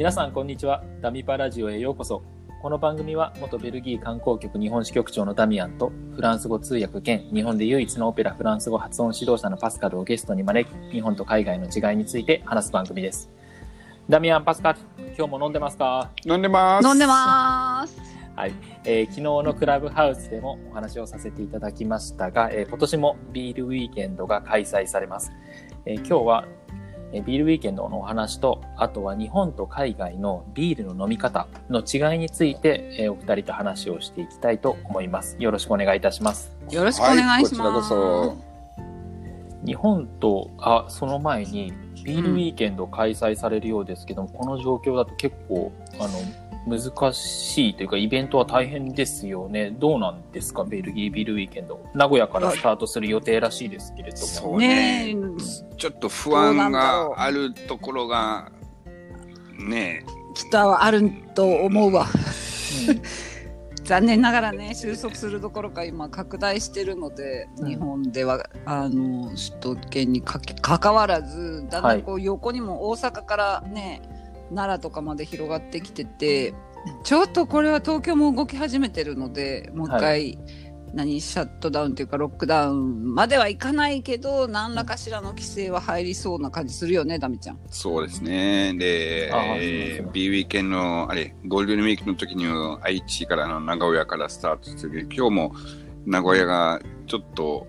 皆さんこんにちはダミパラジオへようこそこの番組は元ベルギー観光局日本支局長のダミアンとフランス語通訳兼日本で唯一のオペラフランス語発音指導者のパスカルをゲストに招き日本と海外の違いについて話す番組ですダミアンパスカル今日も飲んでますか？飲んでます。飲んでます。はい、えー昨日のクラブハウスでもお話をさせていただきましたが、えー今年もビールウィーケンドが開催されます。えー今日は、えービールウィーケンドのお話と、あとは日本と海外のビールの飲み方の違いについて、えーお二人と話をしていきたいと思います。よろしくお願いいたします。よろしくお願いします。はいこちらこそ。日本と、あ、その前にビールウィーケンド開催されるようですけども、この状況だと結構、あの、難しいというか、イベントは大変ですよね。どうなんですか、ベルギービールウィーケンド。名古屋からスタートする予定らしいですけれども。そうねねちょっと不安があるところが、ねきっとあると思うわ。うん 残念ながらね収束するどころか今拡大してるので、うん日本ではあの首都圏にかけ関わらずだんだんこう横にも大阪からね奈良とかまで広がってきててちょっとこれは東京も動き始めてるのでもう一回、は何シャットダウンというかロックダウンまではいかないけど何らかしらの規制は入りそうな感じするよねダミちゃん。そうですね。で、え B ウィーケンの、あれ、ゴールデンウィークの時には愛知からの名古屋からスタートする今日も名古屋がちょっと、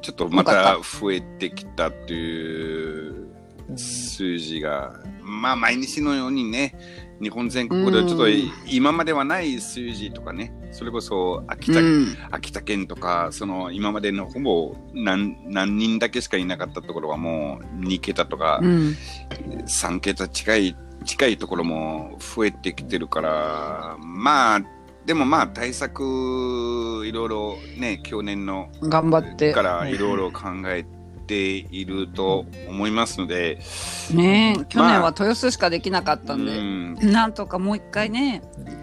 ちょっとまた増えてきたっていう数字が、まあ毎日のようにね、日本全国でちょっとうん。今まではない数字とかね、それこそ秋田、うん。秋田県とか、その今までのほぼ何何人だけしかいなかったところはもう2桁とかうん。3桁近い近いところも増えてきてるから、まあ、でもまあ対策いろいろね、去年の頑張って。からいろいろ考えていると思いますので、ねえ去年は豊洲しかできなかったんで、うんなんとかもう一回ね、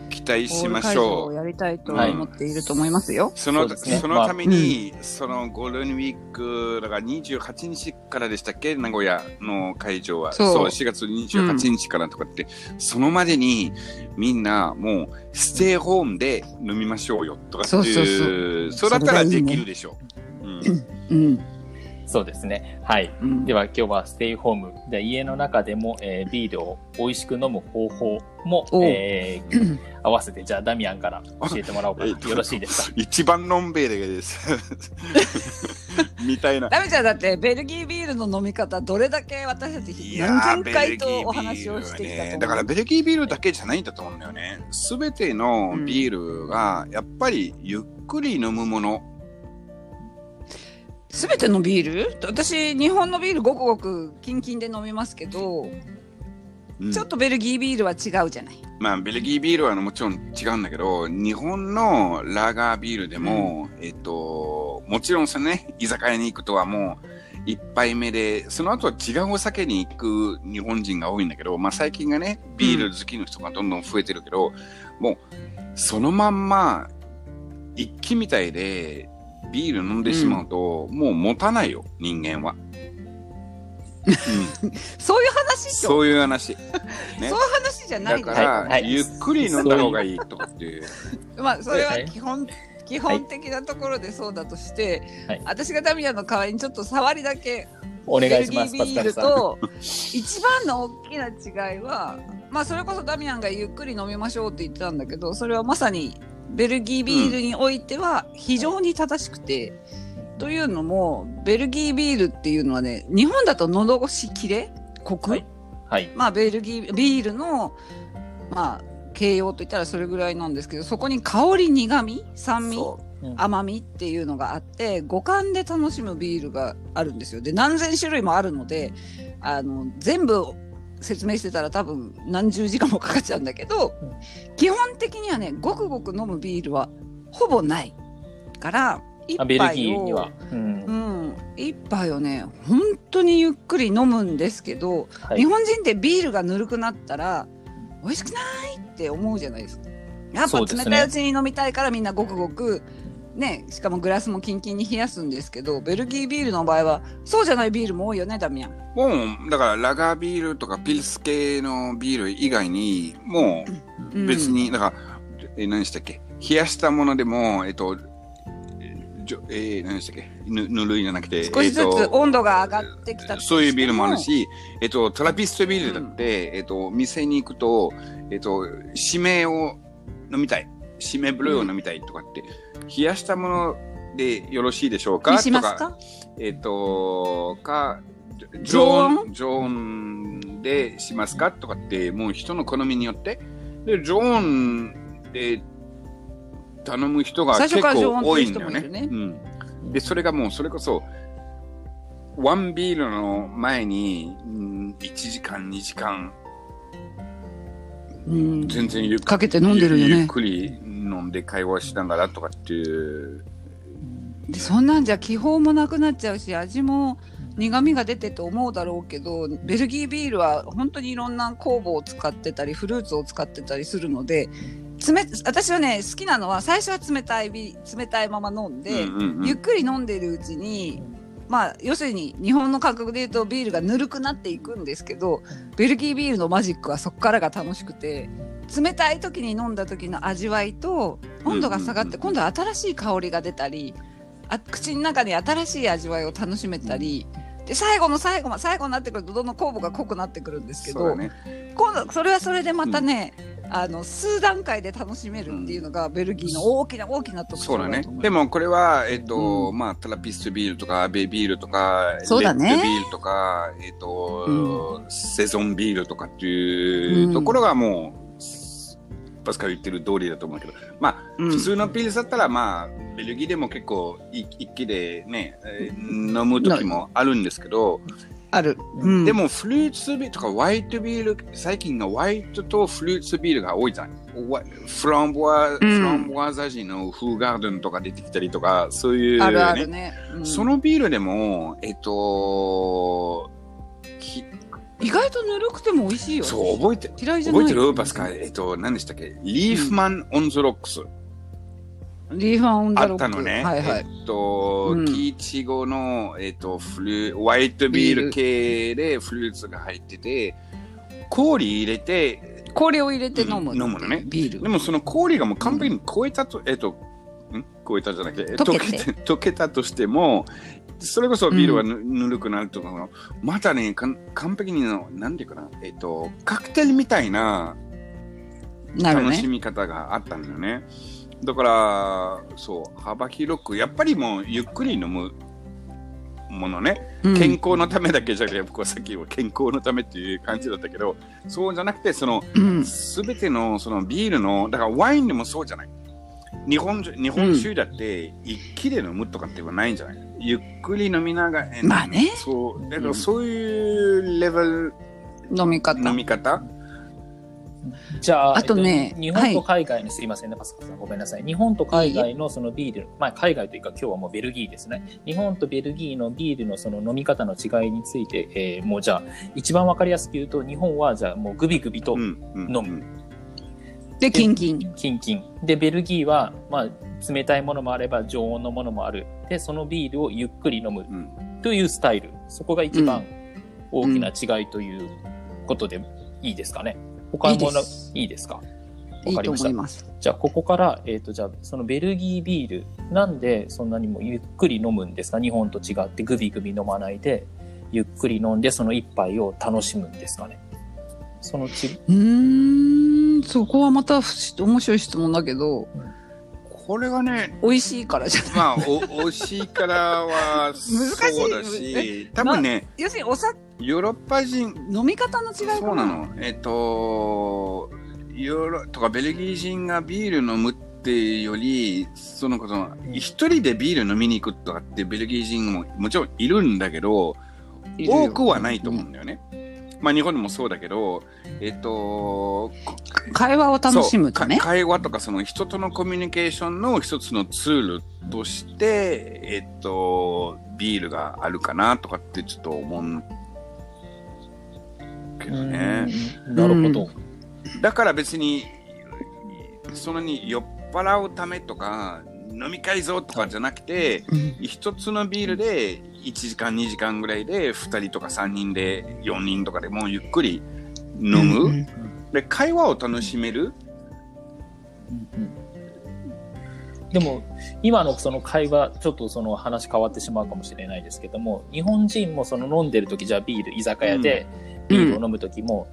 期待しましょう。をやりたいとはい思っていると思いますよ。そのねそのために、そのゴールデンウィーク、だから28日からでしたっけ、名古屋の会場は。そう4月28日からとかって、そのまでにみんなもうステイホームで飲みましょうよとかっていう、そうそうそれだったらできるでしょう。うんうん。そうですね。はい。うんでは今日はステイホームで家の中でも、えービールを美味しく飲む方法も、おえー 合わせてじゃあダミアンから教えてもらおうかな。えっとよろしいですか？一番のんべえです。みたいな。ダメちゃんだってベルギービールの飲み方どれだけ私たちいやー何千回とお話をしてきたと思う？ねだからベルギービールだけじゃないんだと思うんだよね。すべてのビールがやっぱりゆっくり飲むもの。すべてのビール？私日本のビールごくごくキンキンで飲みますけど、うん。ちょっとベルギービールは違うじゃない。まあベルギービールはもちろん違うんだけど、日本のラガービールでも、えっと、もちろんそのね、居酒屋に行くとはもう一杯目で、その後は違うお酒に行く日本人が多いんだけど、まあ最近がね、ビール好きの人がどんどん増えてるけど、もうそのまんま一気みたいでビール飲んでしまうと、もう持たないよ、人間は。うん、そういう話そういう話。ねそういう話じゃないのだから、はいはいゆっくり飲んだ方がいいとかっていう。まあそれははい基本、基本的なところでそうだとして、はい私がダミアンの代わりにちょっと触りだけお願いします、ビール。と一番の大きな違いはまあそれこそダミアンがゆっくり飲みましょうって言ってたんだけどそれはまさにベルギービールにおいては非常に正しくて、というのもベルギービールっていうのはね日本だと喉越し切れコク、はい。はい。まあベルギービールのまあ形容といったらそれぐらいなんですけどそこに香り苦味酸味うん。甘みっていうのがあって五感で楽しむビールがあるんですよ。で何千種類もあるのであの全部説明してたら多分何十時間もかかっちゃうんだけど、うん。基本的にはねごくごく飲むビールはほぼない。から一あベルギ杯をーには。うん。うん、一杯をね本当にゆっくり飲むんですけど、はい。日本人ってビールがぬるくなったら美味しくないって思うじゃないですか。やっぱ冷たいうちに飲みたいからみんなごくごくねしかもグラスもキンキンに冷やすんですけどベルギービールの場合はそうじゃないビールも多いよねダミアン。もう、だからラガービールとかピルス系のビール以外に、もう別に、だから、え、何でしたっけ？冷やしたものでも、えっと、じょえー、何でしたっけ？ぬぬるいじゃなくて、少しずつえっと温度が上がってきたそういうビールもあるし、えっと、トラピストビールだって、えっと、店に行くと、えっと、締めを飲みたい。締めブルーを飲みたいとかって、冷やしたものでよろしいでしょうか？にしますとか、かえっと、か、常温？常温でしますか？とかって、もう人の好みによって、で、常温で頼む人が結最初から常温構多っていんだよね。人もいるね。うん。で、それがもう、それこそ、ワンビールの前に、うん、1時間、2時間、うん。全然ゆっかけて飲んでるよね。ゆっくり飲んで会話しながらとかっていう。でそんなんじゃ気泡もなくなっちゃうし味も苦味が出てと思うだろうけどベルギービールは本当にいろんな酵母を使ってたりフルーツを使ってたりするので冷私はね好きなのは最初は冷たいビ冷たいまま飲んで、うんうんうんゆっくり飲んでるうちにまあ要するに日本の感覚で言うとビールがぬるくなっていくんですけどベルギービールのマジックはそこからが楽しくて冷たい時に飲んだ時の味わいと温度が下がって今度は新しい香りが出たりあ口の中に新しい味わいを楽しめたりで最後の最後ま最後になってくるとどんどん酵母が濃くなってくるんですけど、ね。今度それはそれでまたね、あの数段階で楽しめるっていうのがベルギーの大きな大きな特徴だと思。う。でもこれは、えっ、と、うまあ、トラピストビールとか、アベビールとか、そうだね。レッドビールとか、えっ、と、セゾンビールとかっていうところがもう、パスカル言ってる通りだと思うけど、まあ、うん。普通のピルスだったら、まあ、ベルギーでも結構い一気でね、えー飲む時もあるんですけど、ある。うん。でもフルーツビールとかホワイトビール、最近のホワイトとフルーツビールが多いじゃん。わフランボワ、フランボワーザジのフーガーデンとか出てきたりとか、そういう、ね、あるあるね。うん。そのビールでも、えっと、き意外とぬるくても美味しいよ。そう、覚えて、嫌いじゃない？覚えてる？パスカえっと、何でしたっけ？リーフマン・オン・ザ・ロックス。リーファンオンダあロック。ったのね。はいはい。えっと、うんキイチゴの、えっと、フル、ホワイトビール系でフルーツが入ってて、氷入れて、氷を入れて飲む。うん飲むのねビール。でもその氷がもう完璧に超えたと、えっと、ん超えたじゃなくて、溶けて 溶けたとしても、それこそビールはぬ,、ぬるくなるとか、またね、完璧にの、なんていうかな、えっと、カクテルみたいな。楽しみ方があったんだよね。だから、そう、幅広く、やっぱりもうゆっくり飲むものね、うん健康のためだけじゃなくて、僕はさっきは健康のためっていう感じだったけど、そうじゃなくて、その、うん。すべてのそのビールの、だからワインでもそうじゃない。日本酒日本酒だって一気で飲むとかってはないんじゃない、ゆっくり飲みながら、えまあね。そう、だからうん。そういうレベル飲み方。飲み方、じゃあ、あとねえっと日本と海外の、すいませんね、パスカさん、ごめんなさい。日本と海外のそのビール、まあ海外というか今日はもうベルギーですね。日本とベルギーのビールのその飲み方の違いについて、えーもうじゃあ、一番わかりやすく言うと、日本はじゃあもうグビグビとうんうん。飲むで、キンキン。キンキン。で、ベルギーは、まあ、冷たいものもあれば常温のものもある。で、そのビールをゆっくり飲むうんというスタイル。そこが一番大きな違いということでいいですかね。他のものいいですいいですかわかりました思います。じゃあ、ここから、えっ、と、じゃあ、そのベルギービール、なんでそんなにもゆっくり飲むんですか？日本と違ってグビグビ飲まないで、ゆっくり飲んでその一杯を楽しむんですかねそのち、うーん、そこはまた面白い質問だけど、これがね、美味しいからじゃない。まあ、お美味しいからは難しいそうだし、多分ね、要するにお酒、ヨーロッパ人、飲み方の違いかな。そうなの。えっと、ヨーロとかベルギー人がビール飲むっていうより、そのことの、一人でビール飲みに行くとかってベルギー人ももちろんいるんだけど、多くはないと思うんだよね。まあ日本でもそうだけど、えっと、会話を楽しむとね。会話とかその人とのコミュニケーションの一つのツールとして、えっと、ビールがあるかなとかってちょっと思うけどね。うんなるほど。だから別に、そのに酔っ払うためとか、飲み会ぞとかじゃなくて、一つのビールで1時間2時間ぐらいで2人とか3人で4人とかでもうゆっくり飲む、うんで会話を楽しめる、うんうん。でも今のその会話ちょっとその話変わってしまうかもしれないですけども日本人もその飲んでる時じゃあビール居酒屋でビールを飲む時も、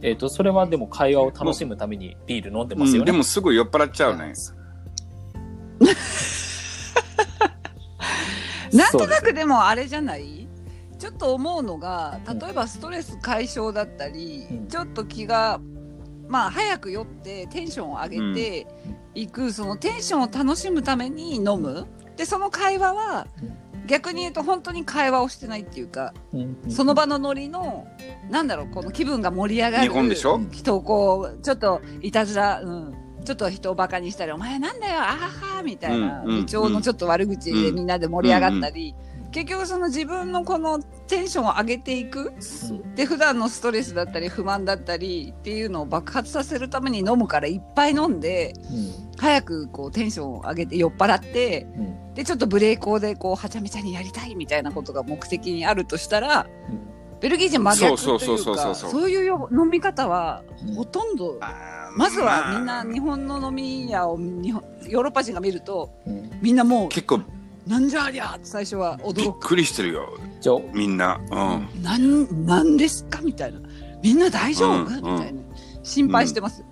えっ、とそれはでも会話を楽しむためにビール飲んでますよね。うん。でもすぐ酔っ払っちゃうね。なんとなくでもあれじゃない？ちょっと思うのが例えばストレス解消だったり、うん。ちょっと気がまあ早く酔ってテンションを上げていく、そのテンションを楽しむために飲む。でその会話は逆に言うと本当に会話をしてないっていうかうんうん。その場のノリのなんだろうこの気分が盛り上がる日本でしょ？人をこうちょっといたずら、うん、ちょっと人をバカにしたり「お前なんだよあはは」みたいなうんうん部長のちょっと悪口でみんなで盛り上がったり、結局その自分のこのテンションを上げていく。で普段のストレスだったり不満だったりっていうのを爆発させるために飲むからいっぱい飲んでうん。早くこうテンションを上げて酔っ払ってうん。でちょっとブレーコーでこうはちゃめちゃにやりたいみたいなことが目的にあるとしたらベルギー人真逆とそうそういう飲み方はうん。ほとんどあーまずはみんまあ。な日本の飲み屋を日本ヨーロッパ人が見るとうん。みんなも結構。うなんじゃありゃって最初はび驚く。っくりしてるよ、じゃあみんな。うん。なんなんですかみたいな。みんな大丈夫、うんみたいな。心配してます、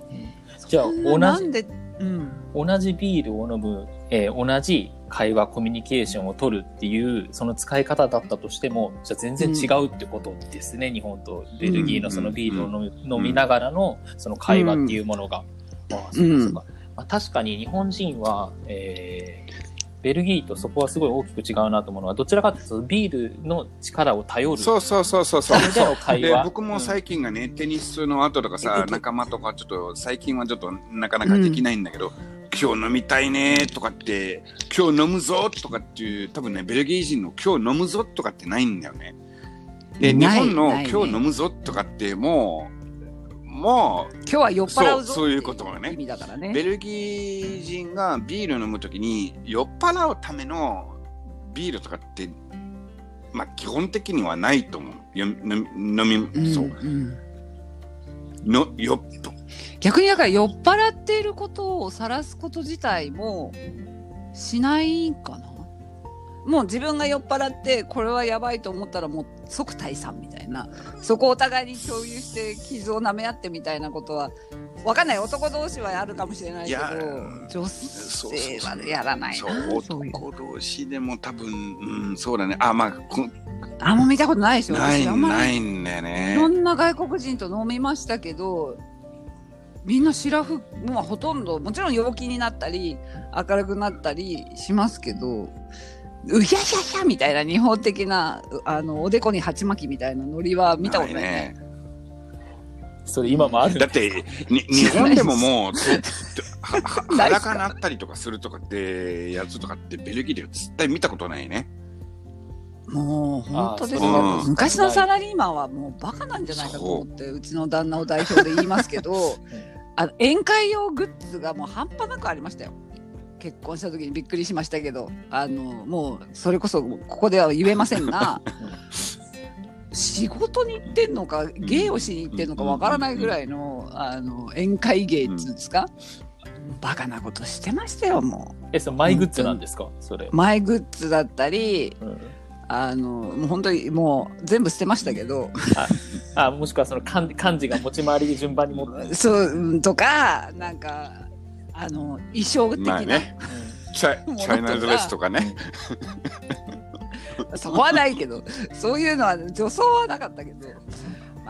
じゃあ同じ。なんでうん。同じビールを飲む、えー同じ会話コミュニケーションを取るっていうその使い方だったとしてもじゃあ全然違うってことですね、日本とベルギーのそのビールを飲み,、飲みながらのその会話っていうものが。ああそうかそうかまあ、確かに日本人は、えーベルギーとそこはすごい大きく違うなと思うのはどちらかというとビールの力を頼る。そうそうそうそうそう。での会話。で僕も最近がね、テニスの後とかさ、うん仲間とかちょっと最近はちょっとなかなかできないんだけど、今日飲みたいねとかって今日飲むぞとかっていう多分ねベルギー人の今日飲むぞとかってないんだよね。で日本の今日飲むぞとかってもうも今日は酔っ払うぞそうそういうことがね。って意味だからね。うベルギー人がビール飲むときに酔っ払うためのビールとかってまあ基本的にはないと思う。よ飲み飲み、そう。うん。のよっ逆にだから酔っ払っていることを晒すこと自体もしないかな。もう自分が酔っ払ってこれはやばいと思ったらもう即退散みたいな。そこをお互いに共有して傷を舐め合ってみたいなことはわかんない。男同士はあるかもしれないけど女性はやらないな男同士でも多分、うん、そうだね。あまあこあんま見たことないでしょ。ないないんだよいろねんな外国人と飲みましたけどみんなシラフまあほとんどもちろん陽気になったり明るくなったりしますけどうひゃひゃひゃみたいな日本的なうあのおでこに鉢巻きみたいなノリは見たことないね。それ今もあるだってに 日本でももうそうははないっす。か裸なったりとかするとかってやつとかってベルギーでは絶対見たことないね。もう本当ですあよそう。昔のサラリーマンはもうバカなんじゃないかと思ってうちの旦那を代表で言いますけど あの宴会用グッズがもう半端なくありましたよ。結婚した時にびっくりしましたけど。あのもうそれこそここでは言えませんが仕事に行ってんのか芸をしに行ってんのかわからないぐらいのあの宴会芸っつうんですか、バカなことしてましたよもえそれマイグッズなんですか？それ。う、マイグッズだったりうんあのもう本当にもう全部捨てましたけど。あもしくはその漢漢字が持ち回りで順番に持って、そううんとかなんかあの衣装的な、まあね。チャイ チャイナドレスとかね。そこはないけど。そういうのは女装はなかったけど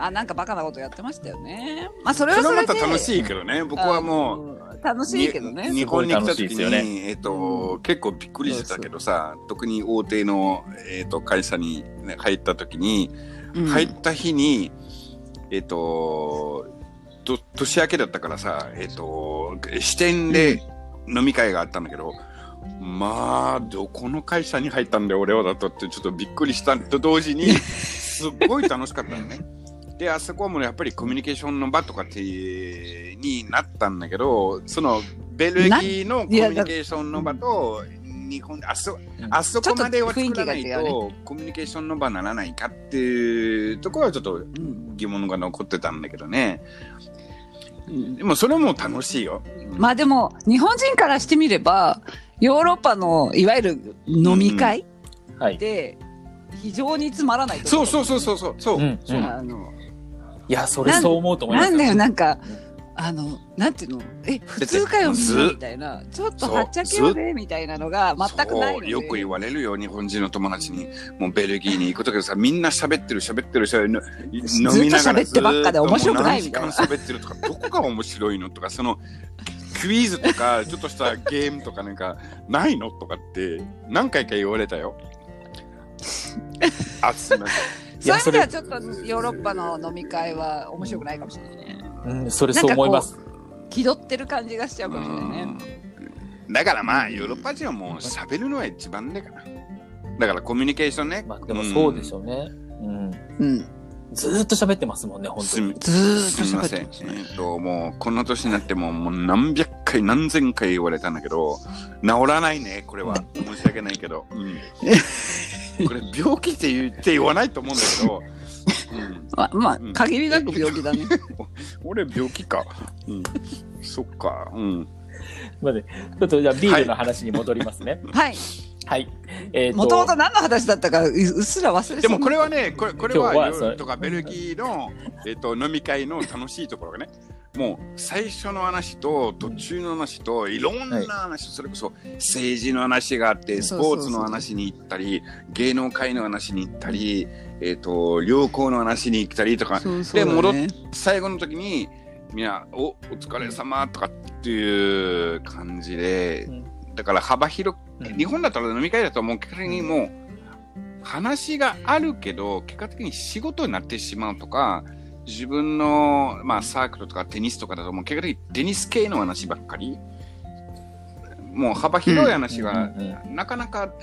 あなんかバカなことやってましたよね。まあそれはそれはそれでまた楽しいけどね。僕はもうう楽しいけどね。に日本に来た時に、ね。えっと結構びっくりしてたけどさ特に大手の、えっと会社に、ね、入った時に、うん。入った日にえっ、とと年明けだったからさえっ、と支店で飲み会があったんだけど、まあどこの会社に入ったんだよ俺はだとってちょっとびっくりしたと同時に すっごい楽しかったのね。であそこもやっぱりコミュニケーションの場とかってになったんだけどそのベルギーのコミュニケーションの場と、日本あそあそこまでは作らないと雰囲気が違と、コミュニケーションの場ならないかっていうところはちょっとうん疑問が残ってたんだけどね。でもそれも楽しいよ。まあでも、日本人からしてみれば、ヨーロッパのいわゆる飲み会はい。で、非常につまらないとそう思そうそうそうそう。そううんうんあの、いや、それそう思うと思いますなんだよ、なんか、あの、なんていうの？え、普通かよ、みみたいな。ちょっとはっちゃけようぜ、みたいなのが全くないよく言われるよ、日本人の友達に。もうベルギーに行くときさ、みんな喋ってる喋ってる喋る飲みながらずっと喋ってばっかで面白くないみたいな喋ってるとか、どこが面白いのとか、その、クイズとか、ちょっとしたゲームとかなんか、ないのとかって、何回か言われたよ。あ、すみません。そういう意味それではちょっとヨーロッパの飲み会は面白くないかもしれないね。うん、それそう思います。気取ってる感じがしちゃうかもしれないね。うんだからまあ、ヨーロッパ人はもう喋るのは一番だから。だからコミュニケーションね。まあ、でもそうでしょうね。うん。うん。ずーっと喋ってますもんね、本当にすみ。ずーっとすみません。え喋ってますね。っと、もう、この年になっても、もう何百回、何千回言われたんだけど、治らないね、これは。申し訳ないけど。うん、これ、病気って言って言わないと思うんだけど、うん、まあ、まあうん、限りなく病気だね。俺、病気か。うん、そっか。うん。まあね、ちょっとじゃあビールの話に戻りますね。はい。はい。えっ、もと。もとと、何の話だったかううっすら忘れでもこれは、はね、これこれはとかベルギーの、えっと飲み会の楽しいところがね、もう最初の話と途中の話といろんな話、それこそ政治の話があって、スポーツの話に行ったり、芸能界の話に行ったり、えっと旅行の話に行ったりとか、そうそうだで戻っね。最後の時にみんな「おお疲れ様とかっていう感じで、うん。だから幅広く、うん日本だったら飲み会だともう結果的にもう話があるけど結果的に仕事になってしまうとか自分の、まあ、サークルとかテニスとかだともう結果的にテニス系の話ばっかりもう幅広い話がうんうんなかなか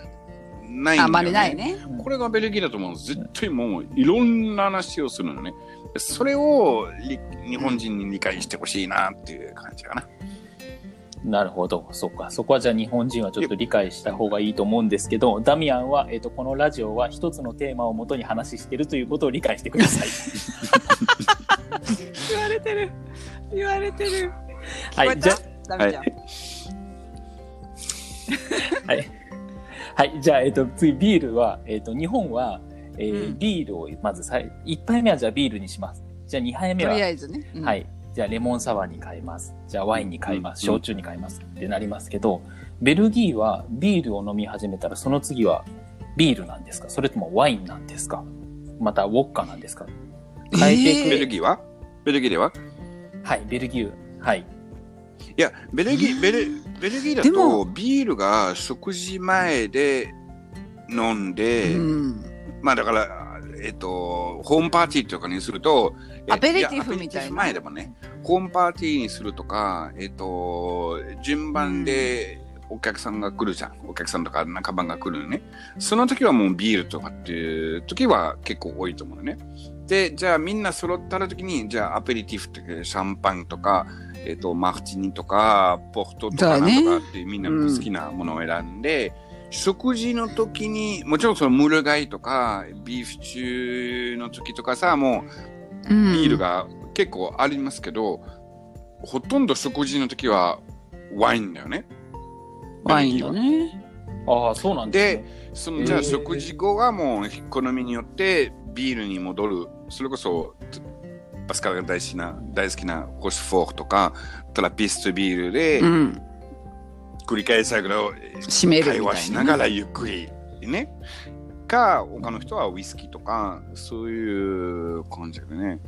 ないんだよね。あんまりないね。これがベルギーだと思う。絶対もういろんな話をするのね。それをり日本人に理解してほしいなっていう感じかな。なるほど。そっか。そこはじゃあ日本人はちょっと理解した方がいいと思うんですけど、ダミアンは、えっ、と、このラジオは一つのテーマをもとに話してるということを理解してください。言われてる。言われてる。はい。じゃダメじゃん。あ、はい。はい。じゃあ、えっ、と、次、ビールは、えっ、と、日本は、えーうんビールを、まずさい、1杯目はじゃあビールにします。じゃあ2杯目は、とりあえずね。うんはい。じゃあレモンサワーに変えます。じゃあワインに変えます。うん焼酎に変えます。ってなりますけど、ベルギーはビールを飲み始めたらその次はビールなんですか？それともワインなんですか？またウォッカなんですか？変えていく、えベルギーは？ベルギーでは？はい、ベルギー。はい。いや、ベルギー、ベルベルギーだとビールが食事前で飲んで、うん。まあだから、えっと、ホームパーティーとかにすると、えアペリティフやみたいなアペリティフ前でもね、ホームパーティーにするとか、えっと、順番でお客さんが来るじゃん。お客さんとか仲間が来るのね。その時はもうビールとかっていう時は結構多いと思うのね。で、じゃあみんな揃った時に、じゃあアペリティフってシャンパンとか、えっと、マーティニとか、ポルトとかなんとかってみんな好きなものを選んで、食事の時に、もちろんそのムルガイとか、ビーフシチューの時とかさ、もううんビールが結構ありますけど、ほとんど食事の時はワインだよね。ワインだね。ああ、そうなんですね。そのじゃあ食事後はもう好みによってビールに戻る。それこそ、パスカルが大好きな、大好きなホシフォークとか、トラピストビールでうん。繰り返しなが。会話しながらゆっくりね。か、他の人はウイスキーとか、そういう感じだね。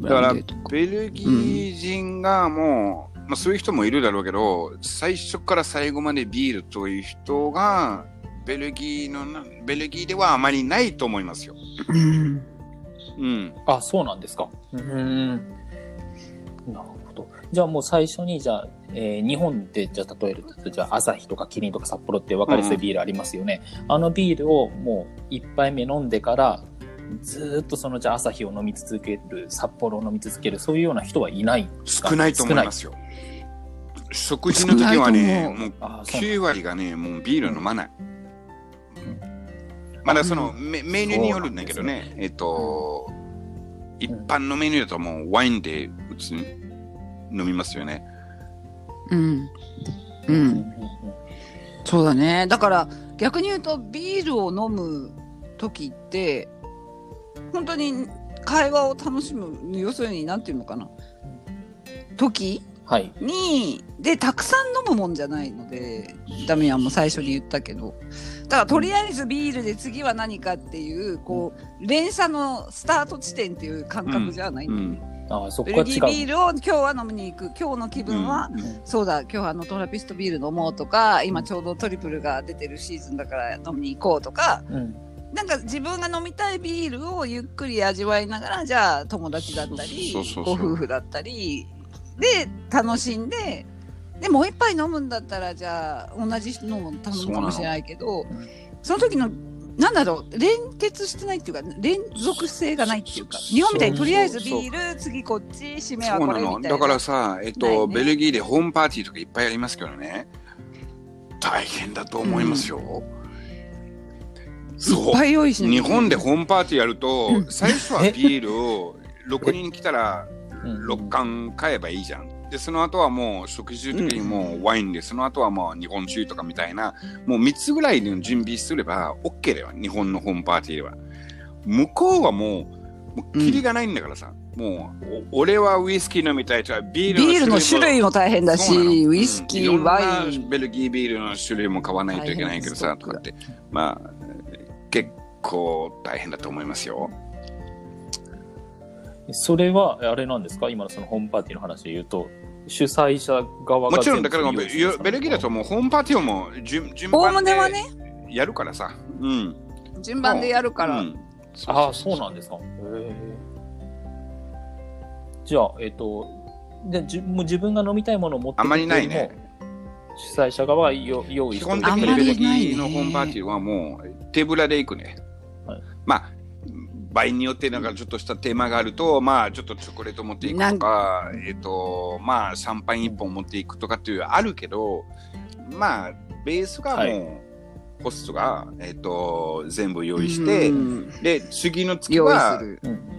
だから、ベルギー人がもう、まあそういう人もいるだろうけど、最初から最後までビールという人が、ベルギーのな、ベルギーではあまりないと思いますよ。うん。うん。あ、そうなんですか。うーん。なるほど。じゃあもう最初に、じゃあ、えー日本で、じゃあ例えると、じゃあ、アサヒとかキリンとか札幌って分かりやすいビールありますよね。あのビールをもう一杯目飲んでから、ずーっとその、じゃあ、アサヒを飲み続ける、札幌を飲み続ける、そういうような人はいない少ないと思いますよ。食事の時はね、もうあそう9割がね、もうビール飲まない。まだそのメメニューによるんだけどね、えっと、一般のメニューだともうワインで普通に飲みますよね。うん。う。うんんそうだね。だから逆に言うとビールを飲む時って本当に会話を楽しむ要するになんていうのかな時？はい。にでたくさん飲むもんじゃないのでダミアンも最初に言ったけどだからとりあえずビールで次は何かっていうこう連鎖のスタート地点っていう感覚じゃないんだよね。ああ、そこベ。ルギービールを今日は飲みに行く。今日の気分は、そうだ今日はあのトラピストビール飲もうとか今ちょうどトリプルが出てるシーズンだから飲みに行こうとかうん。なんか自分が飲みたいビールをゆっくり味わいながらじゃあ友達だったりそうそうそう。ご夫婦だったりで楽しんででもう一杯飲むんだったらじゃあ同じのも頼むかもしれないけどその時のなんだろう連結してないっていうか連続性がないっていうか日本みたいにとりあえずビール次こっち締めは。これみたいなだからさ、えっと、ねベルギーでホームパーティーとかいっぱいありますけどね、大変だと思いますよ。うっ。ぱい用意しない日本でホームパーティーやると、うん最初はビールを 6人来たらうん6缶買えばいいじゃん。で、その後はもう食事の時にもうワインで、その後はもう日本酒とかみたいな、もう3つぐらいの準備すれば OK だよ。日本のホームパーティーでは。向こうはもう、もうキリがないんだからさ。もう、お俺はウイスキー飲みたいとか、ビールビールの種類も大変だしウイスキー、うんワインベルギービールの種類も買わないといけないけどさ、とかって。まあ、結構大変だと思いますよ。それは、あれなんですか？今のそのホームパーティーの話で言うと、主催者側がもちろん、だからベルギーだともうホームパーティーをもう順順番でやるからさ。うん。順番でやるから、うんああ、そうなんですか。じゃあ、えっ、と、でじもう自分が飲みたいものを持ってあんまりないね主催者側はよ用意基しておいて本的にベルあんまりないねギーのホームパーティーはもう手ぶらで行くね。はいまあ、場合によってなんかちょっとしたテーマがあると、まあちょっとチョコレート持っていくとか、えっ、と、まあシャンパン一本持っていくとかっていうあるけど、まあベースがもう、はいホストが、えっ、と、全部用意して、うん。で、次の月は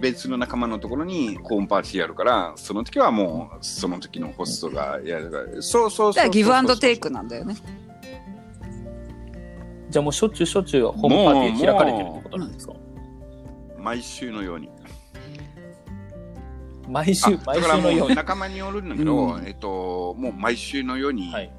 別の仲間のところにホームパーティーやるから、その時はもうその時のホストがやるから、そうそうそうギブアンドテイクなんだよね。じゃあもうしょっちゅうしょっちゅうホームパーティー開かれてるってことなんですか？毎週のように。毎週、あ毎だからもう週のように。仲間によるんだけど、うんえっと、もう毎週のようにはい。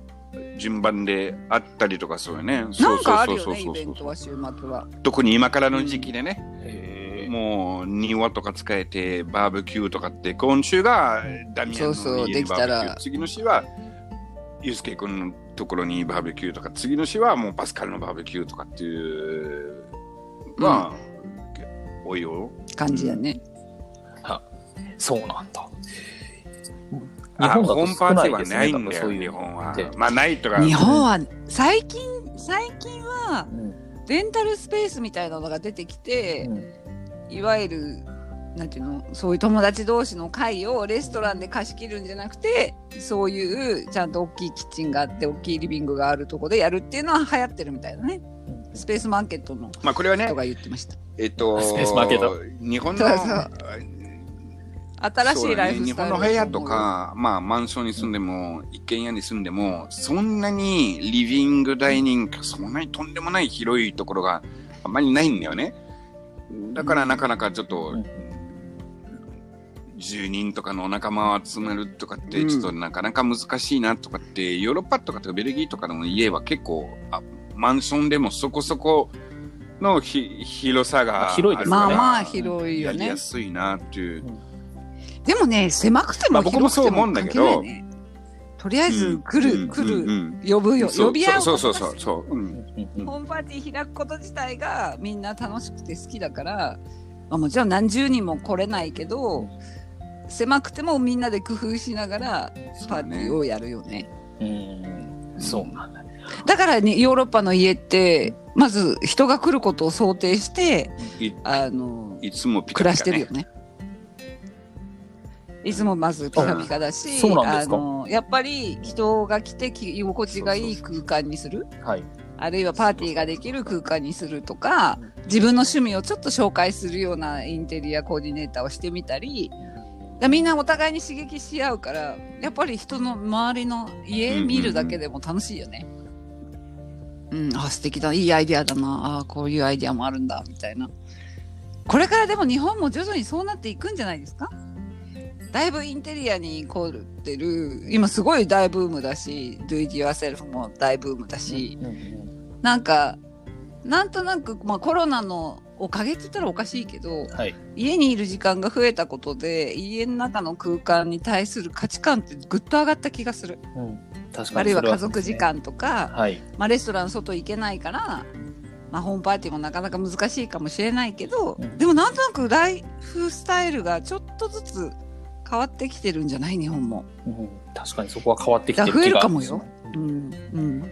順番で会ったりとかそうよね。なんかあるそうそうそうよねイベントは週末は特に今からの時期でね、へえ。もう庭とか使えてバーベキューとかって、今週がダミアンそうそうの家にバーベキューできたら次の週はユースケ君のところにバーベキューとか、次の週はもうパスカルのバーベキューとかっていう、まあ、多いよ。感じやね、そうなんだ。日あ本だないですね。ないんだよ、そういう日本はで。まあ、ないとか。日本は最近最近はうんレンタルスペースみたいなのが出てきて、うんいわゆるなんていうのそういう友達同士の会をレストランで貸し切るんじゃなくてそういうちゃんと大きいキッチンがあって大きいリビングがあるとこでやるっていうのは流行ってるみたいだねスペースマーケットのまあ、これはね人、が言ってました。えっと、スペースマーケット。日本のそうそう新しいライフ日スタイル本の部屋とか、まあ、マンションに住んでも、一軒家に住んでも、そんなにリビング、ダイニング、そんなにとんでもない広いところがあんまりないんだよね。だからなかなかちょっと、うん10人とかの仲間を集めるとかって、うん。ちょっとなかなか難しいなとかって、ヨーロッパとかとかベルギーとかの家は結構、あマンションでもそこそこのひ広さがあるから広いですね。まあまあ広いよねやりやすいなっていう。でもね狭くてもまあ僕も広くてもそう思うんだけど。関係ないね。とりあえず来る、うん来る、うん。うん呼ぶよ。そう呼び合うそうそうそうそう、うん。うん。うんホームパーティー開くこと自体がみんな楽しくて好きだから、まあ、もちろん何十人も来れないけど狭くてもみんなで工夫しながらパーティーをやるよね。うん。そうなんだ。だからねヨーロッパの家ってまず人が来ることを想定していあのいつもピカ暮らピカ、ね、してるよね。いつもまずピカピカだし、あのやっぱり人が来て居心地がいい空間にする。はい。あるいはパーティーができる空間にするとか、自分の趣味をちょっと紹介するようなインテリアコーディネーターをしてみたり、だみんなお互いに刺激し合うから、やっぱり人の周りの家見るだけでも楽しいよね。うん、あ、素敵だ、いいアイデアだな、あこういうアイデアもあるんだ、みたいな。これからでも日本も徐々にそうなっていくんじゃないですか？だいぶインテリアに凝ってる、今すごい大ブームだし、Do it yourself も大ブームだし、うんうん。なんか、なんとなく、まあコロナのおかげって言ったらおかしいけど、はい。家にいる時間が増えたことで、家の中の空間に対する価値観ってぐっと上がった気がする。うん。確かに。あるいは家族時。間とか、はい。まあレストラン外行けないから、まあホームパーティーもなかなか難しいかもしれないけど、うんでもなんとなくライフスタイルがちょっとずつ変わってきてるんじゃない日本も。うん確かにそこは変わってきてるだから増え気がるかもよ。うん。うん。な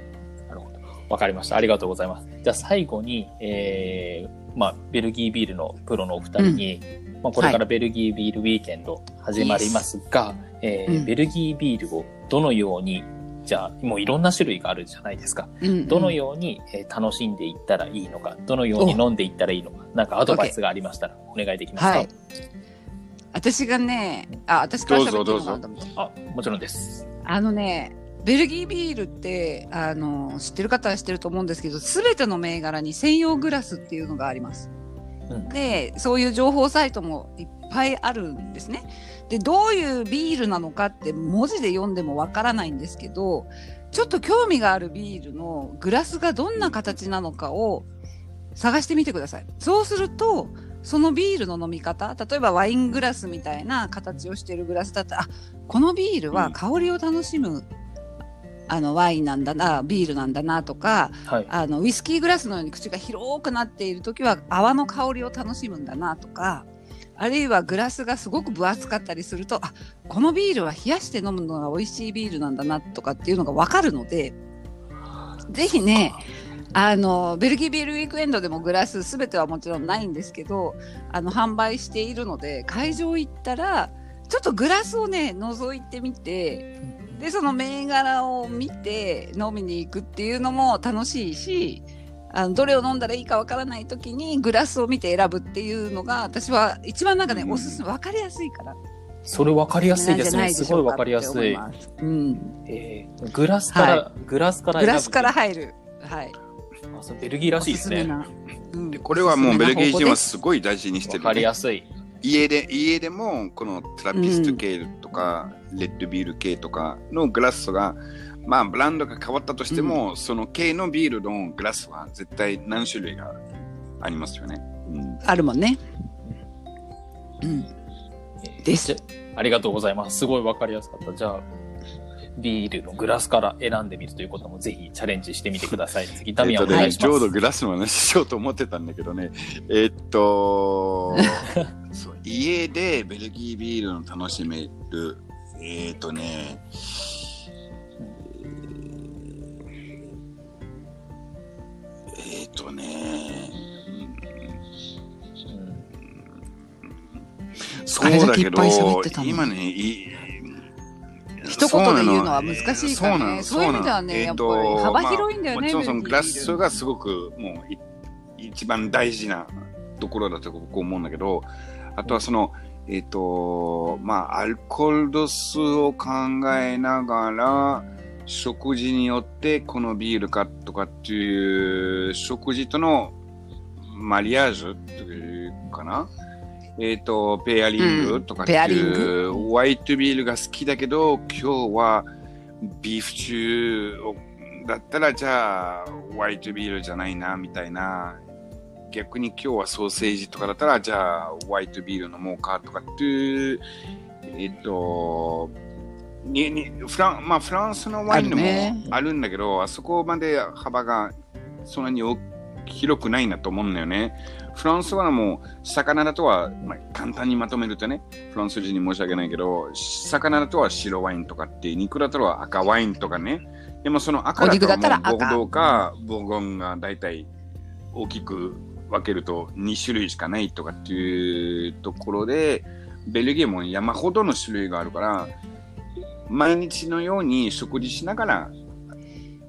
るほど。わかりました。ありがとうございます。じゃあ最後に、えー、まあ、ベルギービールのプロのお二人に、まあ、これからベルギービールウィーケンド始まりますが、えーうんベルギービールをどのように、じゃあ、もういろんな種類があるじゃないですか。うん。どのように、えー楽しんでいったらいいのか、どのように飲んでいったらいいのか、なんかアドバイスがありましたらお願いできますか、はい。私がね、あ、私から喋っていいのかなと思ってあ、もちろんです。あのね、ベルギービールって、あの、知ってる方は知ってると思うんですけど、すべての銘柄に専用グラスっていうのがあります。うんで、そういう情報サイトもいっぱいあるんですね。で、どういうビールなのかって文字で読んでもわからないんですけど、ちょっと興味があるビールのグラスがどんな形なのかを探してみてください。そうすると、そのビールの飲み方、例えばワイングラスみたいな形をしているグラスだったら、あ、このビールは香りを楽しむ、あのワインなんだな、ビールなんだなとか、はい。あのウイスキーグラスのように口が広くなっている時は泡の香りを楽しむんだなとかあるいはグラスがすごく分厚かったりするとあこのビールは冷やして飲むのが美味しいビールなんだなとかっていうのが分かるのでぜひねあのベルギービールウィークエンドでもグラス全てはもちろんないんですけどあの販売しているので会場行ったらちょっとグラスをね覗いてみてでその銘柄を見て飲みに行くっていうのも楽しいしあのどれを飲んだらいいかわからない時にグラスを見て選ぶっていうのが私は一番なんかね、うんおすすめ分かりやすいからそれ分かりやすいですね。なんじゃないすごい分かりやすい。うん、えーグラスから、はグラスからグラスから入るはいあそうベルギーらしいですね。おすうんでこれはもうベルギー人はおすすごい大事にして分かる、ね。りやすい。家で、家でも、このトラピスト系とか、レッドビール系とかのグラスが、まあ、ブランドが変わったとしても、その系のビールのグラスは絶対何種類がありますよね。うん、あるもんねうんえーですありがとうございます。すごい分かりやすかった。じゃあ、ビールのグラスから選んでみるということもぜひチャレンジしてみてください。次、ダミアンね、願いします。ちょうどグラスの話しようと思ってたんだけどね。えっと、そう家でベルギービールの楽しめる、えっとね、えっとね、うん。そうだけど、今ね、い一言で言うのは難しいからねそうなのそういう意味ではねやっぱり幅広いん。だよねまあもちろん。そのグラスがすごくもう一番大事なところだと僕思うん。だけど、あとはその、えっ、と、まあ、アルコール度数を考えながら、食事によってこのビールかとかっていう食事とのマリアージュっていうかな？えっ、と、ペアリングとかっていう、ホワイトビールが好きだけど、今日はビーフ中をだったらじゃあホワイトビールじゃないなみたいな逆に今日はソーセージとかだったらじゃあホワイトビール飲もうかとかっていうえっとににフランまあ、フランスのワインでもあるんだけどあそこまで幅がそんなに大広くないなと思うんだよね。フランスはもう魚だとは、まあ、簡単にまとめるとね、フランス人に申し訳ないけど、魚だとは白ワインとかって、肉だとは赤ワインとかね。でもその赤だとはボードーかボーゴンが大体大きく分けると2種類しかないとかっていうところで、ベルギーも山ほどの種類があるから、毎日のように食事しながら、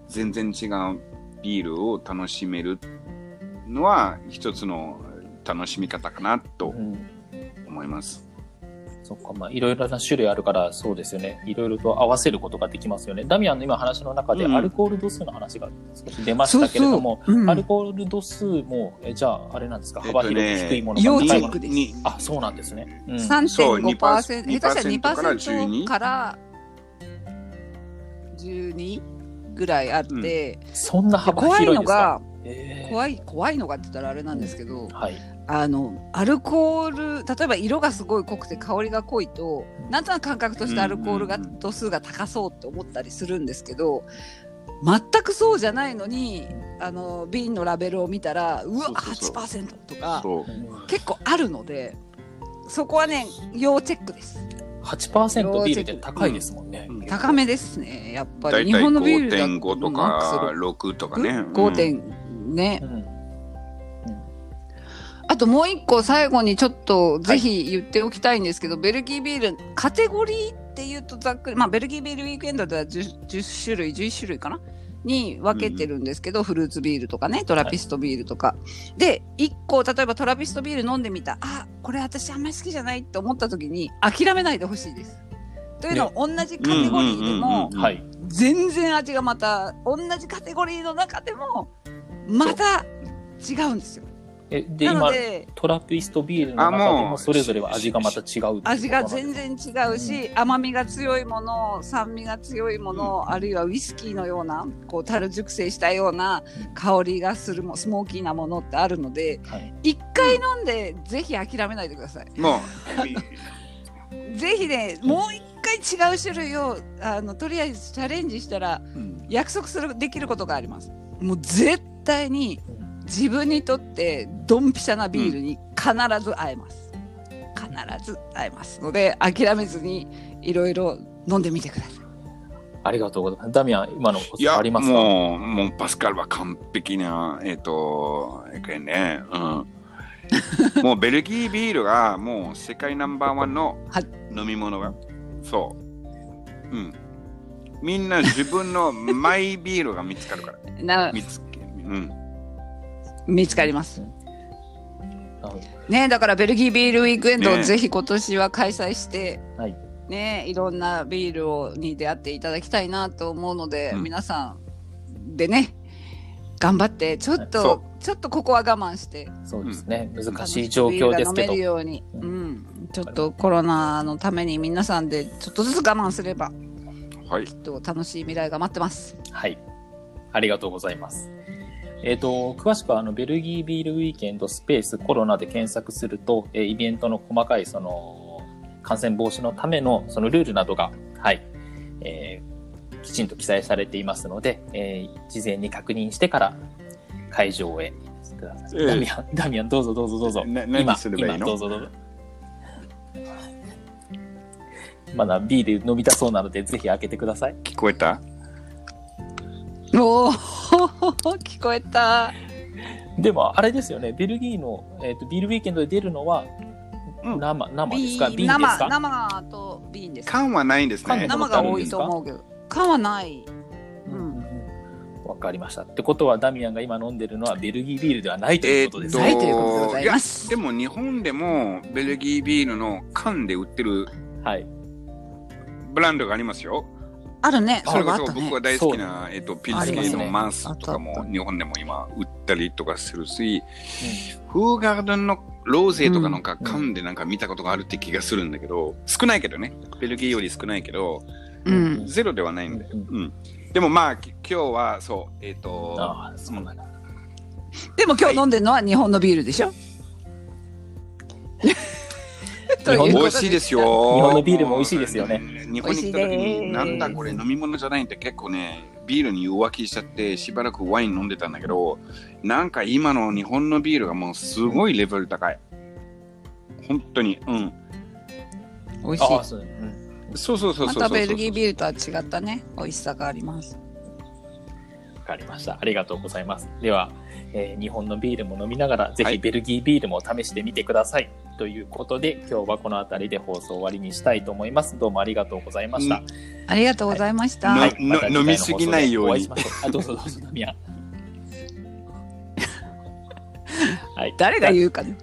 全然違うビールを楽しめるのは、一つの楽しみ方かなとうん。思います。そっか、まあ、いろいろな種類あるから、そうですよね。いろいろと合わせることができますよね。ダミアンの今話の中で、うん。アルコール度数の話が少し出ましたけれども、そうそう。うん。アルコール度数も、えじゃあ、あれなんですか、えっと幅広ねく低いもの要か高いものチェックです。にあ、そうなんですね。うん。そう3.5%、2%下手したらから2% 12から12ぐらいあって、そんな幅怖い広いんですか？のが、えー。怖い、怖いのがって言ったらあれなんですけど、はい。あの、アルコール、例えば色がすごい濃くて香りが濃いと、なんとなく感覚としてアルコールが、うんうんうん度数が高そうって思ったりするんですけど、全くそうじゃないのに、あの、瓶のラベルを見たら、うわ、そうそうそう8%とか。結構あるので、そこはね、要チェックです。8%ビールって高いですもんね。うん高めですね、やっぱり。日本のビールだ5.5とマックスか6とかね。5点、ねう。ん。あともう一個最後にちょっとぜひ言っておきたいんですけど、ベルギービール、カテゴリーっていうとざっくり、まあベルギービールウィークエンドでは 10, 10種類、11種類かな？に分けてるんですけど、フルーツビールとかね、トラピストビールとか。で、一個、例えばトラピストビール飲んでみた、あ、これ私あんまり好きじゃないって思った時に諦めないでほしいです。というのは、同じカテゴリーでも、うんはい。全然味がまた、同じカテゴリーの中でも、また違うんですよ。え、で、なの今、で、トラピストビールの中であもそれぞれは味がまた違う味が全然然違うし、甘みが強いもの酸味が強いもの、あるいはウイスキーのようなこう樽熟成したような香りがするもスモーキーなものってあるのではい。一回飲んでぜひ諦めないでください。も ぜひねもう一回違う種類をあのとりあえずチャレンジしたらう、うん。約束するできることがあります。もう絶対にうん自分にとってドンピシャなビールに必ず会えます、必ず会えますので諦めずにいろいろ飲んでみてくださいありがとうございます。ダミアン、今のコツいや、ありますか？もう、もうパスカルは完璧な、えっ、と、えっね、うん。もうベルギービールがもう世界ナンバーワンのはい飲み物が、そう。うん。みんな自分のマイビールが見つかるから。な見つけ、うん。見つかりますねだからベルギービールウィークエンドをねぜひ今年は開催して、どはい。ねいろんなビールをに出会っていただきたいなと思うので、うん皆さんでね頑張ってちょっと、そちょっとここは我慢してそうですね。難しい状況ですけど飲める。ように、ううん、ちょっとコロナのために皆さんでちょっとずつ我慢すればはい。きっと楽しい未来が待ってます。はい。ありがとうございます。えっ、と、詳しくは、あの、ベルギービールウィーケンドスペースコロナで検索すると、えーイベントの細かい、その、感染防止のための、そのルールなどが、はい、えーきちんと記載されていますので、えー事前に確認してから、会場へください。ええダミアン、ダミアン、どうぞどうぞどうぞ。何すればいいの？今どうぞどうぞ。まだビール飲みたそうなので、ぜひ開けてください。聞こえた？おお聞こえた。でも、あれですよね、ベルギーの、えー、とビールウィーケンドで出るのは、うん生、生ですか？ビ瓶ですか？生生と瓶です。缶はないんですね。缶生が多いと思うけど缶はない。うんうんうんわかりました。ってことは、ダミアンが今飲んでるのはベルギービールではないということですね。ないということでございますやでも日本でもベルギービールの缶で売ってるはい。ブランドがありますよ。あるね。それこそあったね僕が大好きな、えっと、ピルスキーのマンスとかもね日本でも今売ったりとかするし、フーガーデンのローゼとかなんかうん缶でなんか見たことがあるって気がするんだけど、少ないけどね。ベルギーより少ないけど、うん。ゼロではないんだよ。うんうん。でもまあ、き今日はそう、えっ、と、ああ、そうなんだ。でも今日飲んでるのは日本のビールでしょ？ということ美味しいですよ。日本のビールも美味しいですよねうん。日本に来た時に、なんだこれ飲み物じゃないって結構ね、ビールに浮気しちゃって、しばらくワイン飲んでたんだけど、なんか今の日本のビールがもうすごいレベル高い。本当に。うん。美味しいああ、。そう、うん。そうそうそうそうそう。またベルギービールとは違ったね、美味しさがあります。わかりました。ありがとうございます。では、えー日本のビールも飲みながら、ぜはいひベルギービールも試してみてください。ということで、今日はこの辺りで放送終わりにしたいと思います。どうもありがとうございました。ありがとうございました。のはいまた次回の飲みすぎないようにあ、どうぞどうぞ、ダミアン。はい。誰が言うかね。